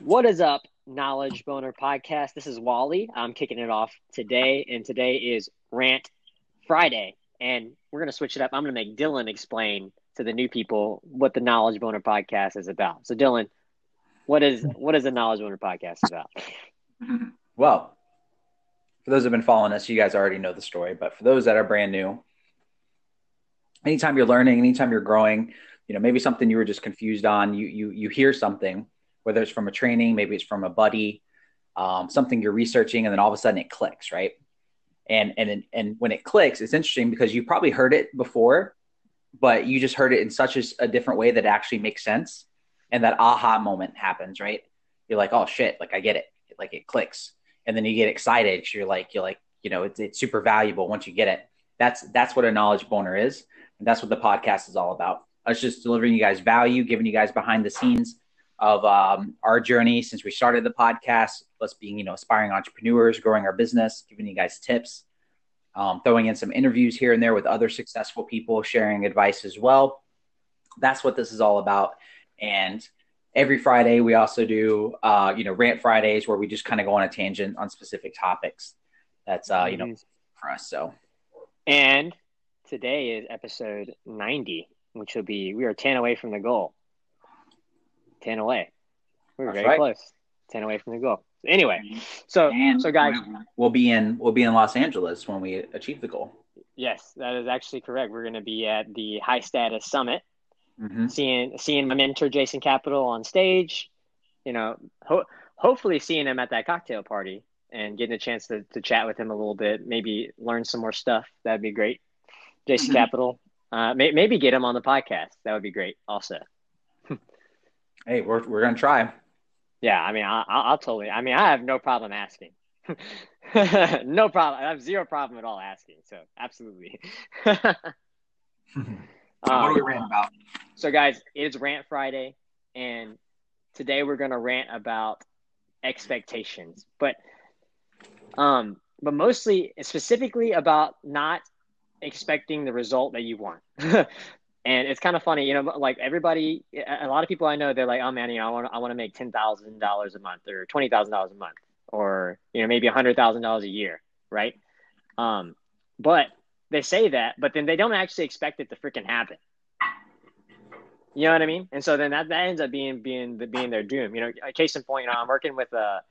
What is up, Knowledge Boner Podcast? This is Wally. I'm kicking it off today, and today is Rant Friday. And we're going to switch it up. I'm going to make Dylan explain to the new people what the Knowledge Boner Podcast is about. So, Dylan, what is what is the Knowledge Boner Podcast about? Well, for those who have been following us, you guys already know the story. But for those that are brand new, anytime you're learning, anytime you're growing, you know, maybe something you were just confused on, you you you hear something whether it's from a training, maybe it's from a buddy, um, something you're researching, and then all of a sudden it clicks, right? And and and when it clicks, it's interesting because you probably heard it before, but you just heard it in such a, a different way that actually makes sense, and that aha moment happens, right? You're like, oh shit, like I get it, like it clicks, and then you get excited. You're like, you're like, you know, it's it's super valuable once you get it. That's that's what a knowledge boner is, and that's what the podcast is all about. Us just delivering you guys value, giving you guys behind the scenes of um, our journey since we started the podcast, us being, you know, aspiring entrepreneurs, growing our business, giving you guys tips, um, throwing in some interviews here and there with other successful people, sharing advice as well. That's what this is all about. And every Friday, we also do, uh, you know, rant Fridays where we just kind of go on a tangent on specific topics. That's, uh, you know, for us. So, and today is episode 90, which will be, we are 10 away from the goal. 10 away. We were That's very right. close. 10 away from the goal. Anyway, so and so guys, we'll be in we'll be in Los Angeles when we achieve the goal. Yes, that is actually correct. We're going to be at the High Status Summit, mm-hmm. seeing seeing my mentor Jason Capital on stage. You know, ho- hopefully seeing him at that cocktail party and getting a chance to, to chat with him a little bit, maybe learn some more stuff. That'd be great. Jason mm-hmm. Capital, uh, may- maybe get him on the podcast. That would be great. Also, hey, we're we're gonna try. Yeah, I mean, I'll, I'll totally. I mean, I have no problem asking. no problem. I have zero problem at all asking. So absolutely. what are we rant about? So, guys, it's Rant Friday, and today we're gonna rant about expectations, but um, but mostly specifically about not expecting the result that you want. And it's kind of funny, you know, like everybody, a lot of people I know, they're like, oh man, you know, I want, I want to make ten thousand dollars a month or twenty thousand dollars a month, or you know, maybe a hundred thousand dollars a year, right? Um, but they say that, but then they don't actually expect it to freaking happen. You know what I mean? And so then that, that ends up being being being their doom. You know, case in point, you know, I'm working with a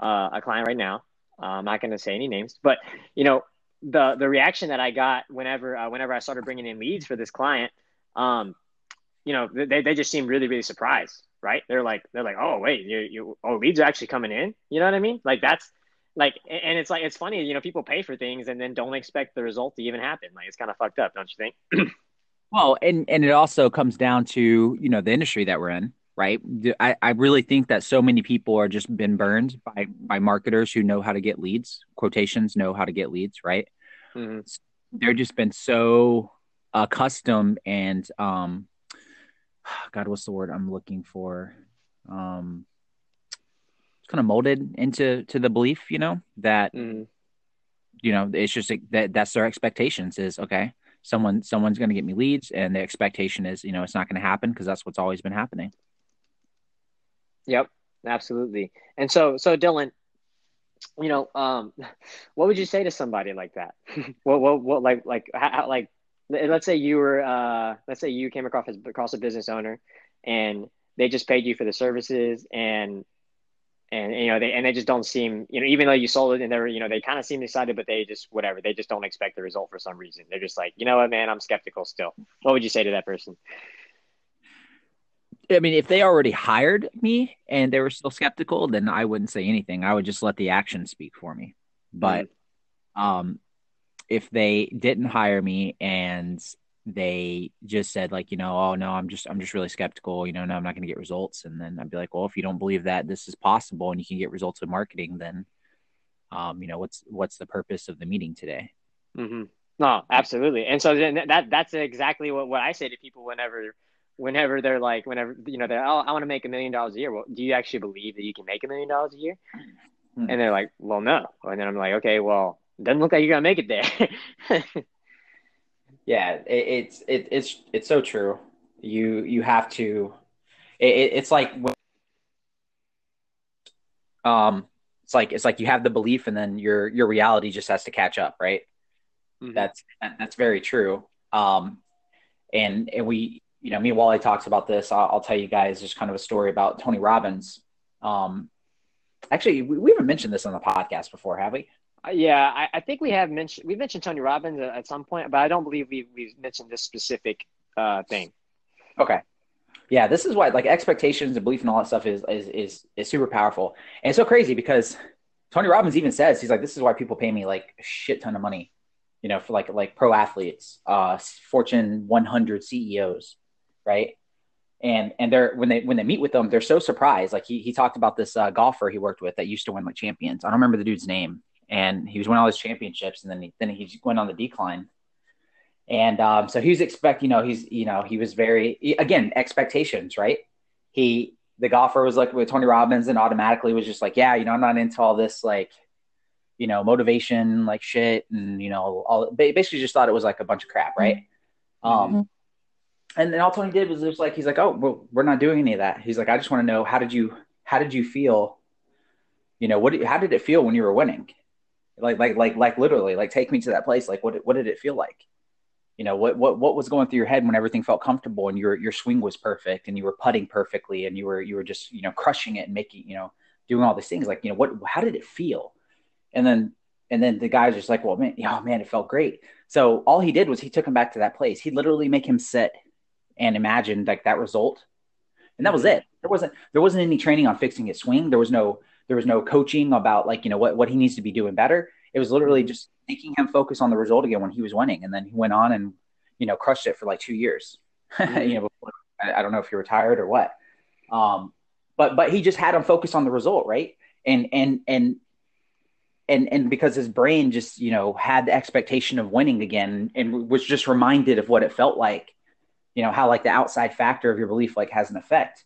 uh, a client right now. Uh, I'm not going to say any names, but you know, the the reaction that I got whenever uh, whenever I started bringing in leads for this client um, you know, they, they just seem really, really surprised, right? They're like, they're like, oh, wait, you, you, oh, leads are actually coming in. You know what I mean? Like that's like, and it's like, it's funny, you know, people pay for things and then don't expect the result to even happen. Like it's kind of fucked up, don't you think? well, and, and it also comes down to, you know, the industry that we're in, right? I, I really think that so many people are just been burned by, by marketers who know how to get leads, quotations know how to get leads, right? Mm-hmm. They're just been so accustomed and um god what's the word i'm looking for? Um kind of molded into to the belief you know that mm. you know it's just that that's their expectations is okay someone someone's going to get me leads and the expectation is you know it's not going to happen because that's what's always been happening. Yep absolutely. And so so dylan you know um what would you say to somebody like that? What what what like like how, like let's say you were uh, let's say you came across across a business owner and they just paid you for the services and and you know they and they just don't seem you know even though you sold it and they're you know they kind of seem excited but they just whatever they just don't expect the result for some reason they're just like you know what man i'm skeptical still what would you say to that person I mean, if they already hired me and they were still skeptical, then I wouldn't say anything. I would just let the action speak for me. But mm-hmm. um, if they didn't hire me and they just said like you know oh no i'm just i'm just really skeptical you know no i'm not going to get results and then i'd be like well if you don't believe that this is possible and you can get results in marketing then um you know what's what's the purpose of the meeting today? Mm-hmm. no absolutely. And so then that that's exactly what, what i say to people whenever whenever they're like whenever you know they're oh i want to make a million dollars a year. Well do you actually believe that you can make a million dollars a year? Mm-hmm. and they're like well no. And then i'm like okay well doesn't look like you're gonna make it there. yeah, it, it's it, it's it's so true. You you have to. It, it's like um, it's like it's like you have the belief and then your your reality just has to catch up, right? Mm-hmm. That's that's very true. Um, and and we, you know, me and Wally talks about this. I'll, I'll, tell you guys just kind of a story about Tony Robbins. Um, actually, we, we haven't mentioned this on the podcast before, have we? Uh, yeah, I, I, think we have mentioned we mentioned Tony Robbins at, some point, but I don't believe we we mentioned this specific uh, thing. Okay. Yeah, this is why like expectations and belief and all that stuff is is is is super powerful. And so crazy because Tony Robbins even says he's like, this is why people pay me like a shit ton of money, you know, for like like pro athletes, uh, Fortune 100 CEOs, right? And and they're when they when they meet with them, they're so surprised. Like he he talked about this uh, golfer he worked with that used to win like champions. I don't remember the dude's name, and he was winning all his championships, and then he, then he went on the decline. And um, so he was expecting, you know, he's you know he was very again expectations, right? He the golfer was like with Tony Robbins and automatically was just like, yeah, you know, I'm not into all this like, you know, motivation like shit and you know, all basically just thought it was like a bunch of crap, right? Mm-hmm. Um, and then all Tony did was just like he's like, oh, well, we're not doing any of that. He's like, I just want to know how did you how did you feel? You know, what how did it feel when you were winning? Like like like like literally, like take me to that place. Like what what did it feel like? you know what what what was going through your head when everything felt comfortable and your your swing was perfect and you were putting perfectly and you were you were just you know crushing it and making you know doing all these things? Like you know what how did it feel? And then and then the guy's just like well man oh man it felt great. So all he did was he took him back to that place. He literally make him sit and imagine like that result. And that was mm-hmm. it. There wasn't there wasn't any training on fixing his swing. There was no there was no coaching about like you know what what he needs to be doing better it was literally just making him focus on the result again when he was winning, and then he went on and you know crushed it for like two years. Mm-hmm. you know, I, I, don't know if he retired or what, um, but but he just had him focus on the result, right? And and and and and because his brain just you know had the expectation of winning again and was just reminded of what it felt like you know how like the outside factor of your belief like has an effect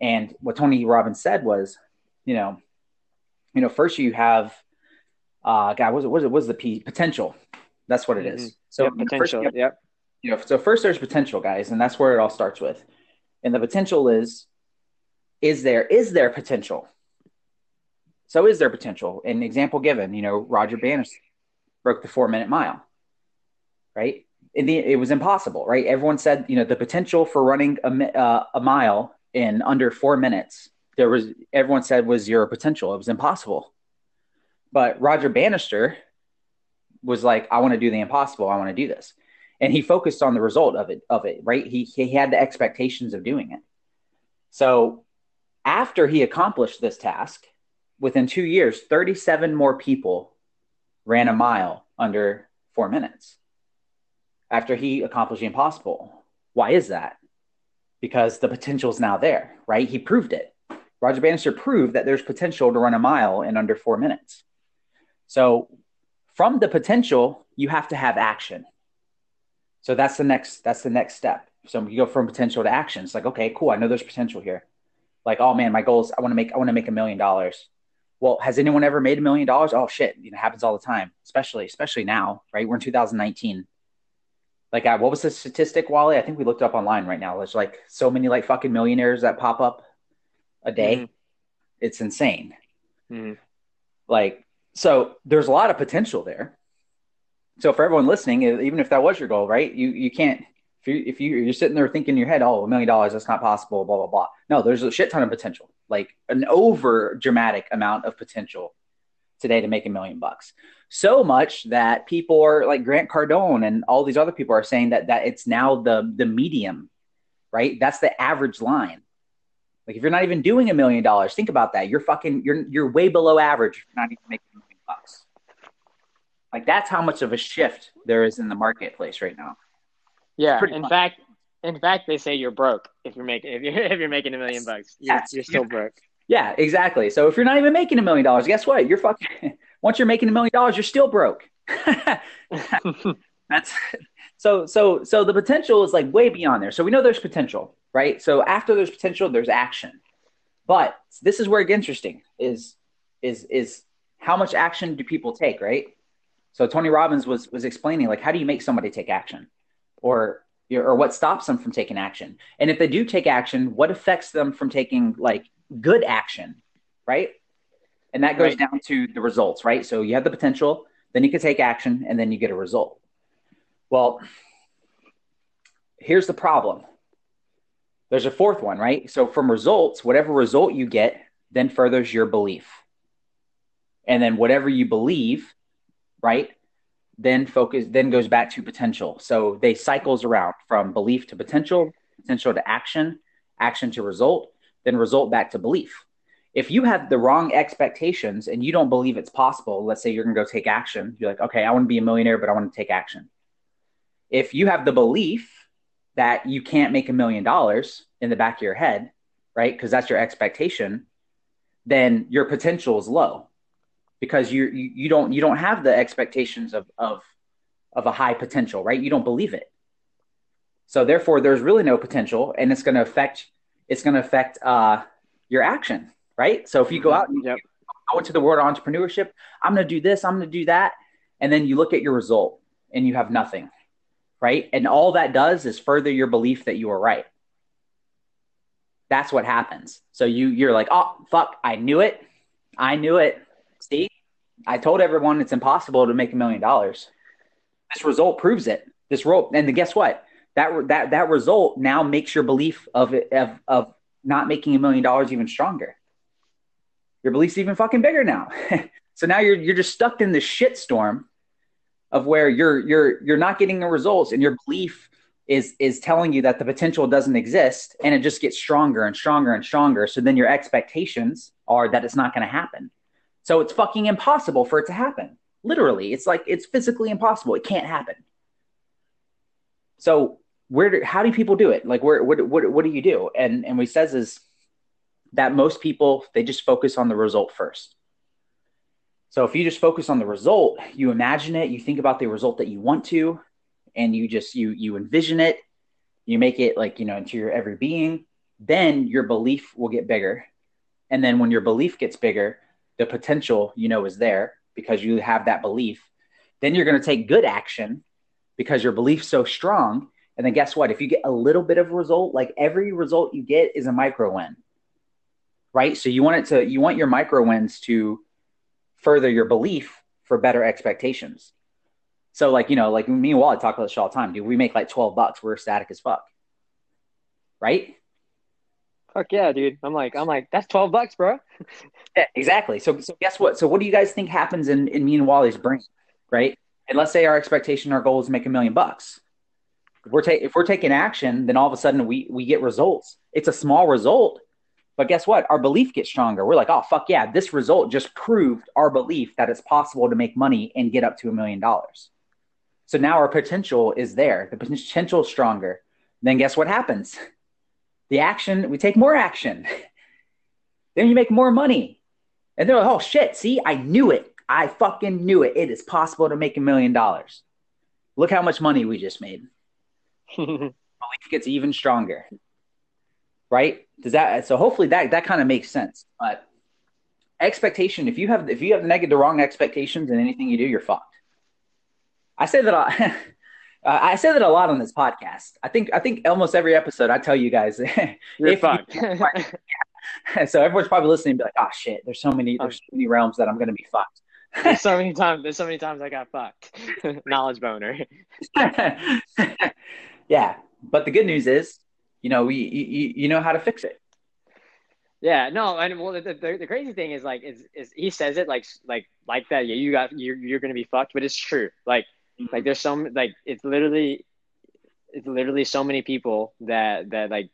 and what tony robbins said was you know you know first you have uh, God, was it, was it, was the P potential? That's what it is. Mm-hmm. So yep, potential. First, yep. You know, so first there's potential, guys, and that's where it all starts with. And the potential is, is there is there potential? So is there potential? An example given, you know, Roger Bannister broke the four minute mile, right? The, it was impossible, right? Everyone said, you know, the potential for running a, uh, a mile in under four minutes, there was everyone said was zero potential. It was impossible. But Roger Bannister was like, I want to do the impossible. I want to do this. And he focused on the result of it, of it, right? He, he had the expectations of doing it. So after he accomplished this task, within two years, 37 more people ran a mile under four minutes after he accomplished the impossible. Why is that? Because the potential is now there, right? He proved it. Roger Bannister proved that there's potential to run a mile in under four minutes. So from the potential, you have to have action. So that's the next that's the next step. So you go from potential to action. It's like, okay, cool. I know there's potential here. Like, oh man, my goal is I want to make I want to make a million dollars. Well, has anyone ever made a million dollars? Oh shit, you know, happens all the time, especially especially now, right? We're in 2019. Like, uh, what was the statistic, Wally? I think we looked up online right now. There's like so many like fucking millionaires that pop up a day. Mm-hmm. It's insane. Mm-hmm. Like, so there's a lot of potential there. So for everyone listening, even if that was your goal, right? You you can't if you if you you're sitting there thinking in your head, oh, a million dollars, that's not possible, blah blah blah. No, there's a shit ton of potential, like an over dramatic amount of potential today to make a million bucks. So much that people are like Grant Cardone and all these other people are saying that that it's now the the medium, right? That's the average line. Like if you're not even doing a million dollars, think about that. You're fucking you're you're way below average if you're not even making a million bucks. Like that's how much of a shift there is in the marketplace right now. Yeah. In fact, in fact, they say you're broke if you're making if you're if you're making a million bucks. You're, yes. you're still broke. Yeah, exactly. So if you're not even making a million dollars, guess what? You're fucking once you're making a million dollars, you're still broke. that's so so so the potential is like way beyond there. So we know there's potential right? So after there's potential, there's action. But this is where it gets interesting is is is how much action do people take, right? So Tony Robbins was was explaining like how do you make somebody take action, or or what stops them from taking action, and if they do take action, what affects them from taking like good action, right? And that goes Right. down to the results, right? So you have the potential, then you can take action, and then you get a result. Well, here's the problem. There's a fourth one, right? So from results, whatever result you get then furthers your belief. And then whatever you believe, right? Then focus then goes back to potential. So they cycles around from belief to potential, potential to action, action to result, then result back to belief. If you have the wrong expectations and you don't believe it's possible, let's say you're going to go take action, you're like, okay, I want to be a millionaire, but I want to take action. If you have the belief that you can't make a million dollars in the back of your head, right? Because that's your expectation, then your potential is low because you, you you don't you don't have the expectations of of of a high potential, right? You don't believe it. So therefore, there's really no potential, and it's going to affect it's going to affect uh, your action, right? So if you go out and Yep. go into the world of entrepreneurship, I'm going to do this, I'm going to do that, and then you look at your result and you have nothing, right? And all that does is further your belief that you are right. That's what happens. So you you're like, oh fuck, I knew it, I knew it. See, I told everyone it's impossible to make a million dollars. This result proves it. This role, and guess what? That that that result now makes your belief of it of of not making a million dollars even stronger. Your belief's even fucking bigger now. so now you're you're just stuck in this shitstorm of where you're you're you're not getting the results, and your belief is is telling you that the potential doesn't exist, and it just gets stronger and stronger and stronger. So then your expectations are that it's not going to happen. So it's fucking impossible for it to happen. Literally, it's like it's physically impossible. It can't happen. So where do, how do people do it? Like where what what what do you do? And and what he says is that most people they just focus on the result first. So if you just focus on the result, you imagine it, you think about the result that you want to, and you just you you envision it, you make it like you know into your every being, then your belief will get bigger. And then when your belief gets bigger, the potential you know is there because you have that belief. Then you're going to take good action because your belief's so strong. And then guess what? If you get a little bit of result, like every result you get is a micro win. Right? So you want it to you want your micro wins to further your belief for better expectations. So like, you know, like me and Wally talk about this all the time, dude. We make like 12 bucks, we're static as fuck. Right? Fuck yeah, dude. I'm like, I'm like, that's twelve bucks, bro. Yeah, exactly. So, so guess what? So, what do you guys think happens in, in me and Wally's brain, right? And let's say our expectation, our goal is to make a million bucks. If we're, ta- if we're taking action, then all of a sudden we, we get results. It's a small result, but guess what? Our belief gets stronger. We're like, oh, fuck yeah, this result just proved our belief that it's possible to make money and get up to a million dollars. So now our potential is there. The potential is stronger. Then guess what happens? The action, we take more action. then you make more money. And they're like, oh shit, see, I knew it. I fucking knew it. It is possible to make a million dollars. Look how much money we just made. Belief gets even stronger. Right? Does that so hopefully that that kind of makes sense. But expectation, if you have if you have the negative the wrong expectations in anything you do, you're fucked. I say that I, I say that a lot on this podcast. I think I think almost every episode I tell you guys You're if you- fucked. so everyone's probably listening and be like, oh shit, there's so many there's so many realms that I'm gonna be fucked. there's so many times. There's so many times I got fucked. Knowledge boner. yeah, but the good news is, you know, we you, you know how to fix it. Yeah, no, and well, the, the, the crazy thing is like is is he says it like like like that. Yeah, you got you're you're gonna be fucked, but it's true. Like mm-hmm. like there's some like it's literally it's literally so many people that that like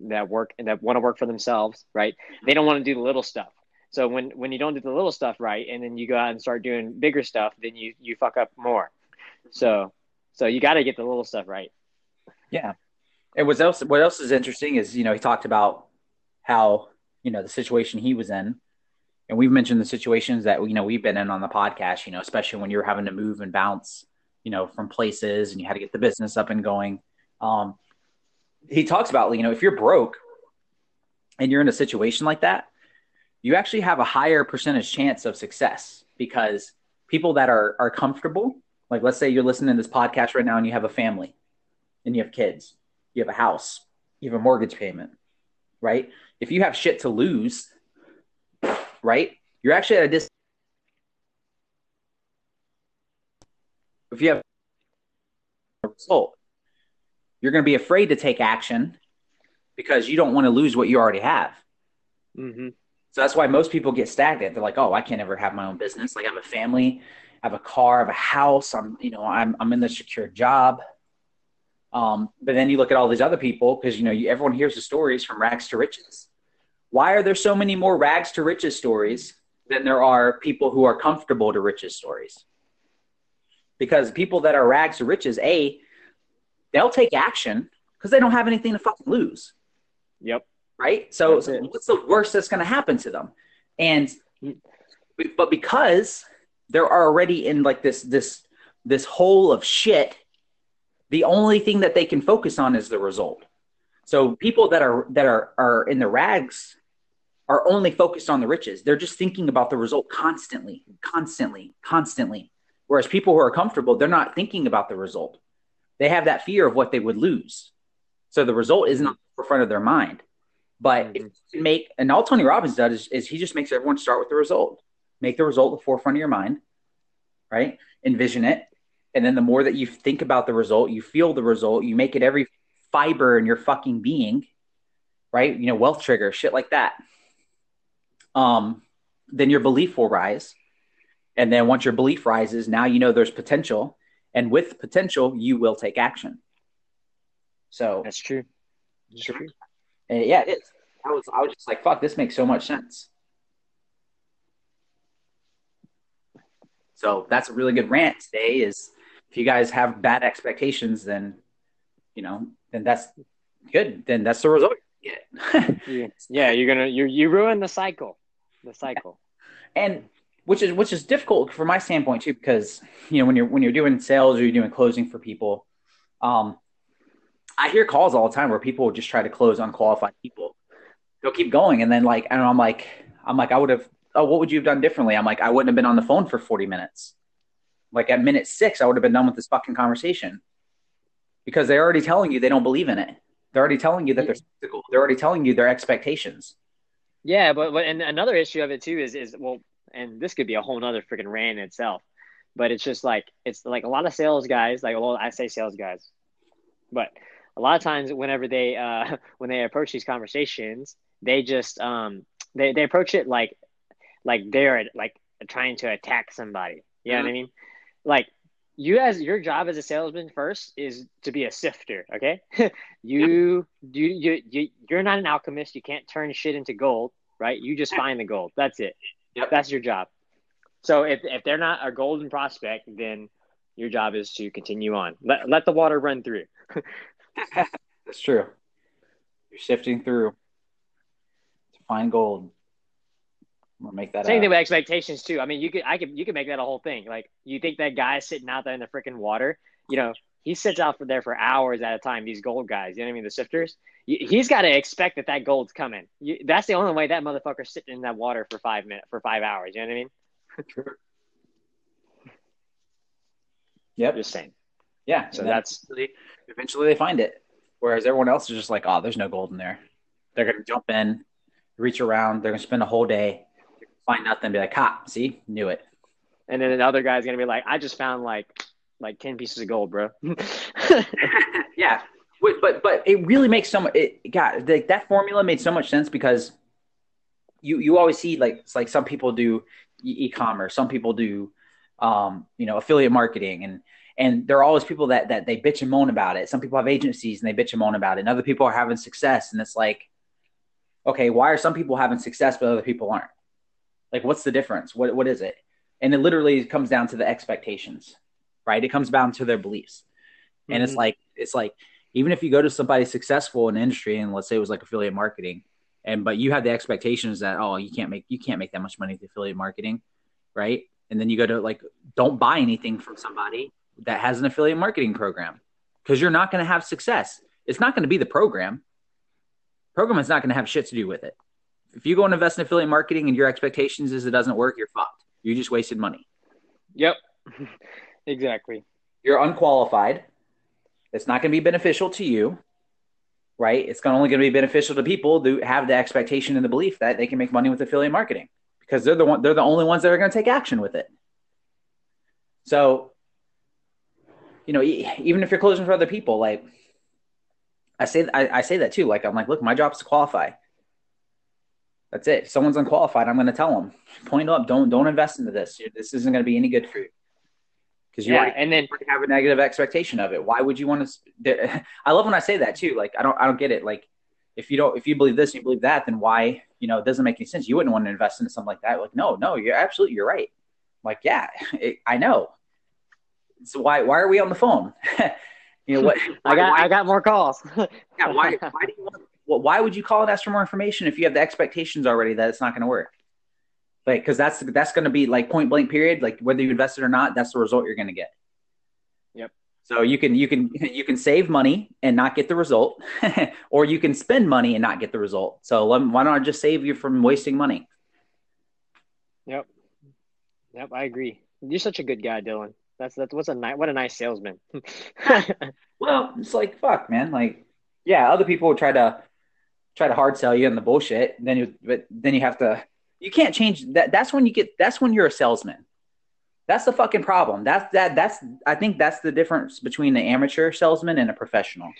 that work and that want to work for themselves, right? They don't want to do the little stuff. So when when you don't do the little stuff right, and then you go out and start doing bigger stuff, then you you fuck up more. So so you got to get the little stuff right. Yeah. And what else what else is interesting is, you know, he talked about how, you know, the situation he was in. And we've mentioned the situations that you know we've been in on the podcast, you know, especially when you're having to move and bounce, you know, from places and you had to get the business up and going. Um he talks about, you know, if you're broke and you're in a situation like that, you actually have a higher percentage chance of success because people that are are comfortable, like let's say you're listening to this podcast right now and you have a family and you have kids, you have a house, you have a mortgage payment, right? If you have shit to lose, right? you're actually at a dis. If you have a result, you're going to be afraid to take action because you don't want to lose what you already have. Mm-hmm. So that's why most people get stagnant. They're like, "Oh, I can't ever have my own business. Like, I have a family, I have a car, I have a house. I'm, you know, I'm I'm in the secure job." Um, but then you look at all these other people because you know you, everyone hears the stories from rags to riches. Why are there so many more rags to riches stories than there are people who are comfortable to riches stories? Because people that are rags to riches, a, they'll take action because they don't have anything to fucking lose. Yep right? So, so what's the worst that's going to happen to them? And but because they're already in like this this this hole of shit, the only thing that they can focus on is the result. So people that are that are are in the rags are only focused on the riches. They're just thinking about the result constantly, constantly, constantly. Whereas people who are comfortable, they're not thinking about the result. They have that fear of what they would lose. So the result isn't on the forefront of their mind. But mm-hmm. make, and all Tony Robbins does is, is he just makes everyone start with the result. Make the result the forefront of your mind, right? Envision it. And then the more that you think about the result, you feel the result, you make it every fiber in your fucking being, right? You know, wealth trigger, shit like that. Um, then your belief will rise. And then once your belief rises, now you know there's potential. And with potential, you will take action. So that's true. That's true. And yeah, it is. I was I was just like, fuck, this makes so much sense. So that's a really good rant today. Is if you guys have bad expectations, then you know, then that's good. Then that's the result. Yeah, yeah, you're gonna you you ruin the cycle, the cycle, and which is which is difficult from my standpoint too, because you know when you're when you're doing sales or you're doing closing for people, um, I hear calls all the time where people just try to close unqualified people. They'll keep going, and then like, and I'm like, I'm like, I would have. Oh, what would you have done differently? I'm like, I wouldn't have been on the phone for 40 minutes. Like at minute six, I would have been done with this fucking conversation because they're already telling you they don't believe in it. They're already telling you that they're skeptical. They're already telling you their expectations. Yeah, but, but and another issue of it too is is well, and this could be a whole nother freaking rant in itself. But it's just like it's like a lot of sales guys, like well, I say sales guys, but a lot of times whenever they uh, when they approach these conversations, they just um, they they approach it like like they're like trying to attack somebody. You know mm-hmm. what I mm-hmm. mean? Like you as your job as a salesman first is to be a sifter. Okay, you you you you you're not an alchemist. You can't turn shit into gold, right? You just find the gold. That's it. Yep. That's your job. So if if they're not a golden prospect, then your job is to continue on. Let let the water run through. That's true. You're sifting through to find gold. We'll make that. Same thing with expectations too. I mean, you could, I could, you could make that a whole thing. Like, you think that guy sitting out there in the freaking water, you know, he sits out for there for hours at a time. These gold guys, you know what I mean? The sifters. He's got to expect that that gold's coming. You, that's the only way that motherfucker's sitting in that water for five minutes, for five hours. You know what I mean? Yep. Just saying. Yeah. So that's eventually, eventually they find it. Whereas everyone else is just like, oh, there's no gold in there. They're gonna jump in, reach around. They're gonna spend a whole day, find nothing, be like, ha, see, knew it. And then another guy's gonna be like, I just found like like ten pieces of gold, bro. yeah, but but it really makes so much. It got like that formula made so much sense because you you always see like it's like some people do e-commerce, some people do um, you know affiliate marketing and and there are always people that that they bitch and moan about it. Some people have agencies and they bitch and moan about it, and other people are having success, and it's like, okay, why are some people having success but other people aren't? Like, what's the difference? What what is it? And it literally comes down to the expectations, right? It comes down to their beliefs, mm-hmm. and it's mm-hmm. like it's like even if you go to somebody successful in the industry, and let's say it was like affiliate marketing, and but you have the expectations that oh you can't make you can't make that much money with affiliate marketing, right? And then you go to like don't buy anything from somebody that has an affiliate marketing program because you're not going to have success. It's not going to be the program. Program is not going to have shit to do with it. If you go and invest in affiliate marketing and your expectations is it doesn't work, you're fucked. You just wasted money. Yep. exactly. You're unqualified. It's not going to be beneficial to you, right? It's only going to be beneficial to people who have the expectation and the belief that they can make money with affiliate marketing because they're the one they're the only ones that are going to take action with it. So, you know, even if you're closing for other people, like I say, I, I say that too. Like I'm like, look, my job is to qualify. That's it. If someone's unqualified, I'm going to tell them, point up, don't don't invest into this. This isn't going to be any good for you because you yeah, already, and then have a negative expectation of it. Why would you want to? I love when I say that too. Like I don't I don't get it. Like if you don't if you believe this and you believe that, then why you know it doesn't make any sense. You wouldn't want to invest into something like that. Like no no you're absolutely you're right. like yeah it, I know. So why why are we on the phone? you know what? I got why, I got more calls. yeah why why do you want, why would you call and ask for more information if you have the expectations already that it's not going to work? Like, because that's that's going to be like point blank period. Like whether you invested or not, that's the result you're going to get. Yep. So you can you can you can save money and not get the result, or you can spend money and not get the result. So why don't I just save you from wasting money? Yep. Yep, I agree. You're such a good guy, Dylan. That's that's what's a nice what a nice salesman. well, it's like fuck, man. Like, yeah, other people would try to try to hard sell you on the bullshit. Then you but then you have to you can't change that. That's when you get. That's when you're a salesman. That's the fucking problem. That's that. That's. I think that's the difference between the amateur salesman and a professional.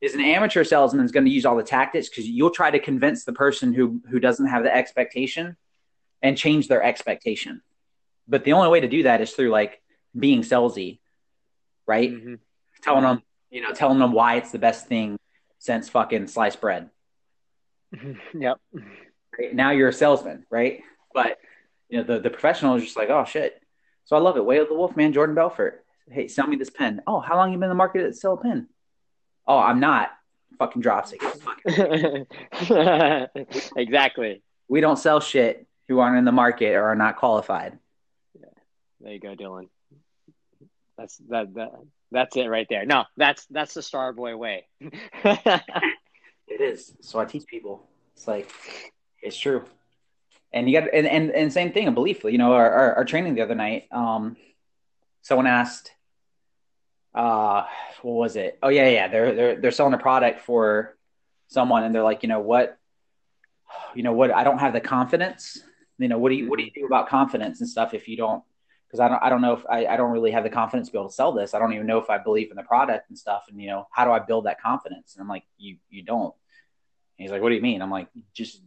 Is an amateur salesman is going to use all the tactics because you'll try to convince the person who who doesn't have the expectation and change their expectation. But the only way to do that is through like being salesy, right? Mm-hmm. Telling them, you know, telling them why it's the best thing since fucking sliced bread. yep right? Now you're a salesman, right? But you know, the the professional is just like, oh shit. So I love it. Way of the Wolf, man, Jordan Belfort. Hey, sell me this pen. Oh, how long you been in the market to sell a pen? Oh, I'm not. Fucking drops it. exactly. We don't sell shit who aren't in the market or are not qualified. Yeah. There you go, Dylan. That's that that that's it right there. No, that's that's the Starboy way. It is. So I teach people. It's like it's true. And you got and, and and same thing, a belief. You know, our, our, our training the other night, um, someone asked, uh, what was it? Oh yeah, yeah. They're they're they're selling a product for someone, and they're like, you know what, you know what? I don't have the confidence. You know, what do you what do you do about confidence and stuff if you don't? Because I don't I don't know if I, I don't really have the confidence to be able to sell this. I don't even know if I believe in the product and stuff. And you know, how do I build that confidence? And I'm like, you you don't. He's like, what do you mean? I'm like, just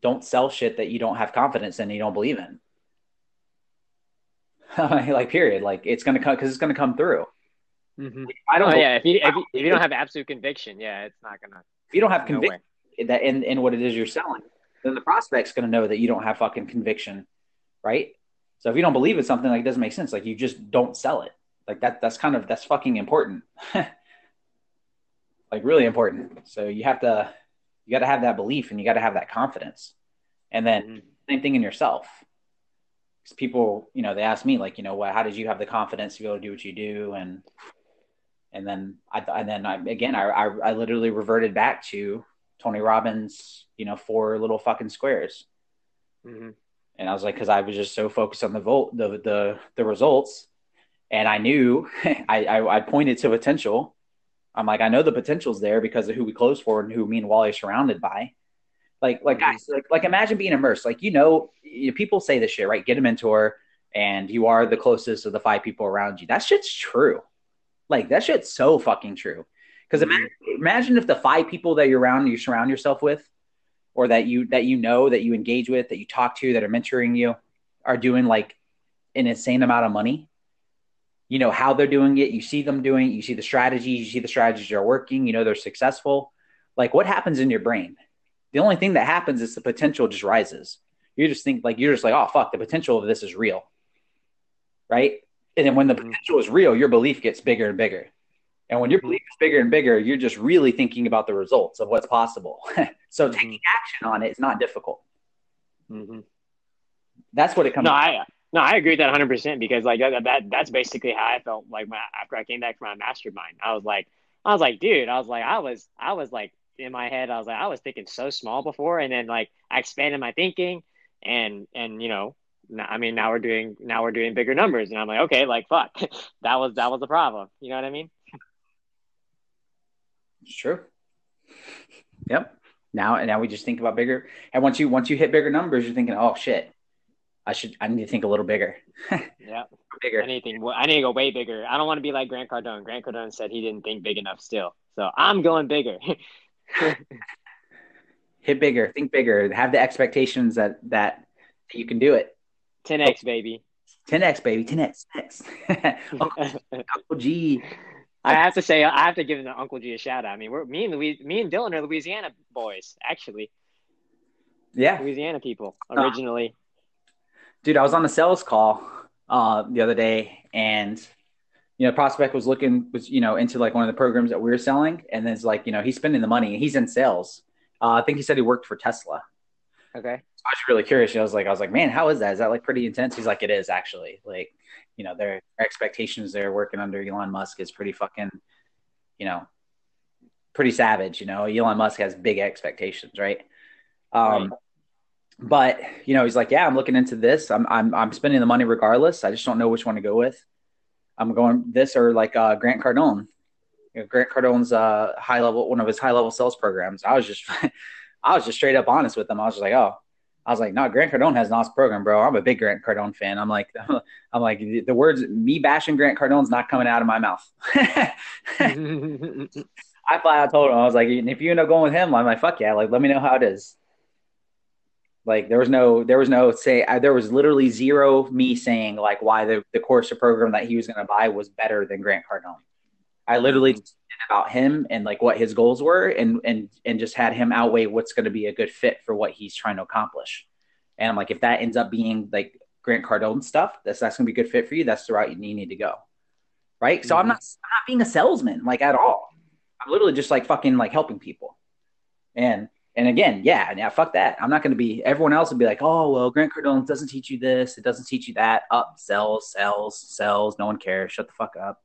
don't sell shit that you don't have confidence in, and you don't believe in. like period. Like it's gonna come because it's gonna come through. Mm-hmm. I don't. Oh, yeah, if you, if you if you don't have absolute conviction, yeah, it's not gonna. If you don't have conviction that in in what it is you're selling, then the prospect's gonna know that you don't have fucking conviction, right? So if you don't believe in something, like it doesn't make sense. Like you just don't sell it. Like that. That's kind of that's fucking important. like really important. So you have to you got to have that belief and you got to have that confidence. And then mm-hmm. same thing in yourself. Because people, you know, they ask me like, you know, what, how did you have the confidence to be able to do what you do? And, and then I, and then I, again, I, I, I literally reverted back to Tony Robbins, you know, four little fucking squares. Mm-hmm. And I was like, cause I was just so focused on the vote, the, the, the results. And I knew I, I, I pointed to potential I'm like, I know the potential's there because of who we close for and who me and Wally are surrounded by. Like, like guys, like, like imagine being immersed. Like, you know, you, people say this shit, right? Get a mentor, and you are the closest of the five people around you. That shit's true. Like, that shit's so fucking true. Because mm-hmm. imagine, imagine if the five people that you're around, you surround yourself with, or that you that you know, that you engage with, that you talk to, that are mentoring you, are doing like an insane amount of money you know how they're doing it. You see them doing it, you see the strategies you see the strategies are working you know they're successful. Like what happens in your brain? The only thing that happens is the potential just rises. You just think like you're just like oh fuck the potential of this is real. Right? And then when the mm-hmm. potential is real your belief gets bigger and bigger. And when your belief is bigger and bigger you're just really thinking about the results of what's possible. So mm-hmm. taking action on it is not difficult. Mm-hmm. that's what it comes no, I, no, I agree with that 100% because like that, that that's basically how I felt like my, after I came back from my mastermind. I was like I was like, dude, I was like I was I was like in my head I was like I was thinking so small before and then like I expanded my thinking and and you know, I mean now we're doing now we're doing bigger numbers and I'm like, okay, like fuck. that was that was the problem. You know what I mean? It's true. Yep. Now and now we just think about bigger and once you once you hit bigger numbers you're thinking, "Oh shit, I should. I need to think a little bigger. Yeah, bigger. anything. I need to go way bigger. I don't want to be like Grant Cardone. Grant Cardone said he didn't think big enough still, so I'm going bigger. Hit bigger. Think bigger. Have the expectations that that you can do it. 10x baby. 10x baby. 10x. 10x. Uncle, Uncle G. I have to say, I have to give the Uncle G a shout out. I mean, we're me and Louis, me and Dylan are Louisiana boys, actually. Yeah, Louisiana people uh, originally. Dude. I was on a sales call uh, the other day, and you know, prospect was looking was you know into like one of the programs that we were selling, and then it's like you know he's spending the money, and he's in sales. Uh, I think he said he worked for Tesla. Okay. I was really curious. I was like, I was like, man, how is that? Is that like pretty intense? He's like, it is actually. Like, you know, their expectations they're working under Elon Musk is pretty fucking, you know, pretty savage. You know, Elon Musk has big expectations, right? Um, Right. But you know, he's like, yeah, I'm looking into this. I'm I'm I'm spending the money regardless. I just don't know which one to go with. I'm going this or like uh, Grant Cardone. You know, Grant Cardone's uh, high level, one of his high level sales programs. I was just, I was just straight up honest with him. I was just like, oh, I was like, no, Grant Cardone has an awesome program, bro. I'm a big Grant Cardone fan. I'm like, I'm like, the, the words me bashing Grant Cardone's not coming out of my mouth. I flat out told him, I was like, if you end up going with him, I'm like, fuck yeah, like let me know how it is. Like there was no, there was no say, I, there was literally zero me saying like why the the course or program that he was going to buy was better than Grant Cardone. I literally just about him and like what his goals were, and and and just had him outweigh what's going to be a good fit for what he's trying to accomplish. And I'm like, if that ends up being like Grant Cardone stuff, that's that's going to be a good fit for you. That's the route you need to go, right? So I'm Mhm. not I'm not being a salesman like at all. I'm literally just like fucking like helping people. And and again, yeah, yeah, fuck that. I'm not going to be. Everyone else would be like, oh well, Grant Cardone doesn't teach you this. It doesn't teach you that. Up sells, sells, sells. No one cares. Shut the fuck up.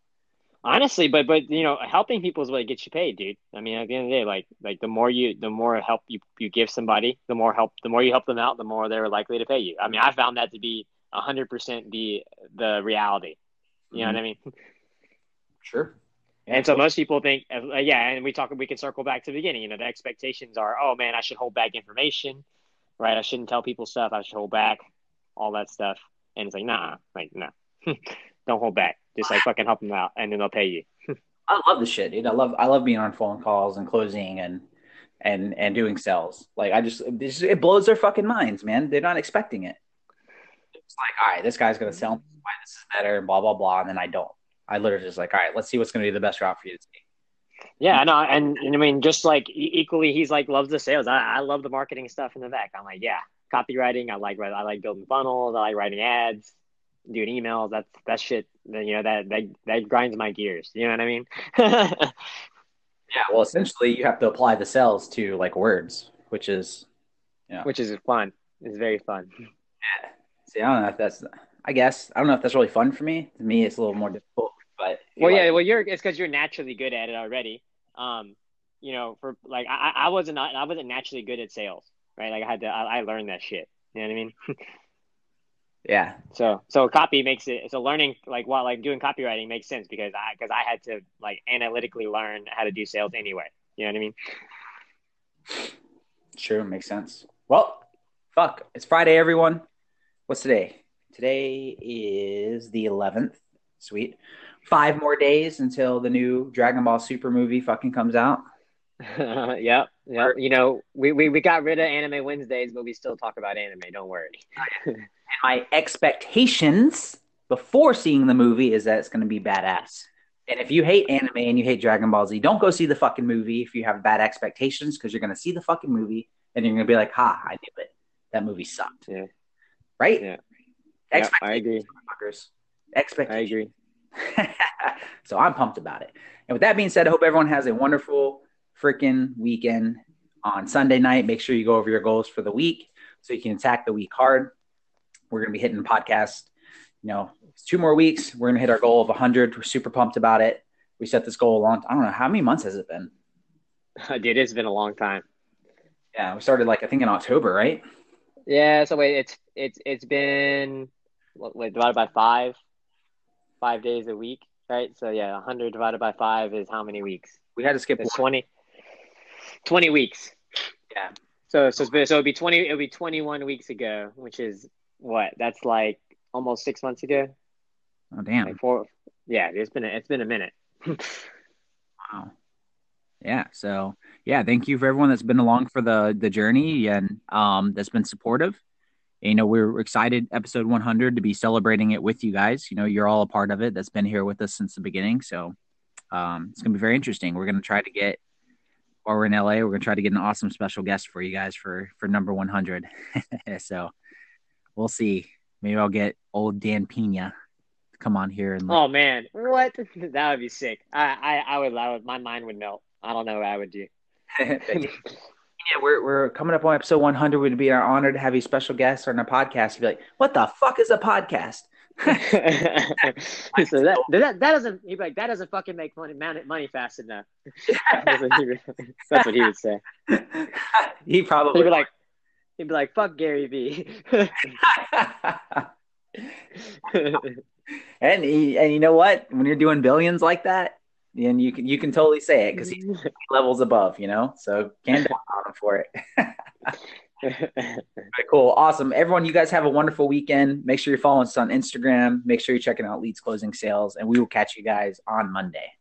Honestly, but but you know, helping people is what gets you paid, dude. I mean, at the end of the day, like like the more you the more help you you give somebody, the more help the more you help them out, the more they're likely to pay you. I mean, I found that to be hundred percent the the reality. You know what mm-hmm. I mean? Sure. And so most people think, uh, yeah, and we talk, we can circle back to the beginning. You know, the expectations are, oh man, I should hold back information, right? I shouldn't tell people stuff. I should hold back all that stuff. And it's like, nah, like, no, don't hold back. Just like fucking help them out, and then they'll pay you. I love the shit, dude. I love I love being on phone calls and closing and and and doing sales. Like I just it, it blows their fucking minds, man. They're not expecting it. It's like, all right, this guy's gonna sell me why this is better and blah blah blah, and then I don't. I literally just like, all right, let's see what's gonna be the best route for you to take. Yeah, I know, and, and I mean, just like equally, he's like loves the sales. I, I love the marketing stuff in the back. I'm like, yeah, copywriting. I like I like building funnels. I like writing ads, doing emails. That's that shit. That you know that that that grinds my gears. You know what I mean? Yeah, well, essentially, you have to apply the sales to like words, which is, yeah. Which is fun. It's very fun. see, I don't know if that's, I guess, I don't know if that's really fun for me. To me, it's a little more difficult. But Well, yeah, like- well, you're it's because you're naturally good at it already. Um, you know, for like I, I wasn't I wasn't naturally good at sales, right? Like I had to I, I learned that shit. You know what I mean? yeah, So so copy makes it so learning like while like doing copywriting makes sense because I because I had to like analytically learn how to do sales anyway. You know what I mean? Sure, makes sense. Well, fuck. It's Friday, everyone. What's today? Today is the 11th. Sweet. Five more days until the new Dragon Ball Super movie fucking comes out. yep, yep. You know, we, we we got rid of anime Wednesdays, but we still talk about anime. Don't worry. My expectations before seeing the movie is that it's going to be badass. And if you hate anime and you hate Dragon Ball Z, don't go see the fucking movie if you have bad expectations because you're going to see the fucking movie and you're going to be like, ha, I knew it. That movie sucked. Yeah. Right? Yeah. Yep, I agree. Motherfuckers. I agree. so I'm pumped about it. And with that being said, I hope everyone has a wonderful freaking weekend on Sunday night. Make sure you go over your goals for the week so you can attack the week hard. We're going to be hitting the podcast, you know, two more weeks. We're going to hit our goal of 100. We're super pumped about it. We set this goal a long, I don't know, how many months has it been? Dude, it's been a long time. Yeah, we started like, I think in October, right? Yeah. So wait, it's it's it's been what, wait divided by five, five days a week, right? So yeah, 100 divided by five is how many weeks? We had to skip It's one. 20, 20 weeks. Yeah. So so it's been- so it'd be twenty. It'll be twenty one weeks ago, which is what? That's like almost six months ago. Oh damn! Like four. Yeah, it's been a, it's been a minute. wow. Yeah. So yeah, thank you for everyone that's been along for the the journey and um that's been supportive. You know, we're excited episode 100 to be celebrating it with you guys. You know, you're all a part of it. That's been here with us since the beginning. So um, it's gonna be very interesting. We're gonna try to get while we're in LA, we're gonna try to get an awesome special guest for you guys for for number 100. so we'll see. Maybe I'll get old Dan Pena to come on here and. Oh man, what? That would be sick. I I, I would. I would. My mind would melt. I don't know what I would do. yeah, we're we're coming up on episode 100. Would be our honor to have a special guest on our podcast. You'd be like, "What the fuck is a podcast?" so that, that that doesn't he'd be like that doesn't fucking make money money fast enough. that's, what he, that's what he would say. He probably he'd be like he'd be like fuck Gary Vee. and he, and you know what? When you're doing billions like that, and you can you can totally say it because he's levels above, you know. So can't down on him for it. cool, awesome. Everyone, you guys have a wonderful weekend. Make sure you're following us on Instagram. Make sure you're checking out Leads Closing Sales, and we will catch you guys on Monday.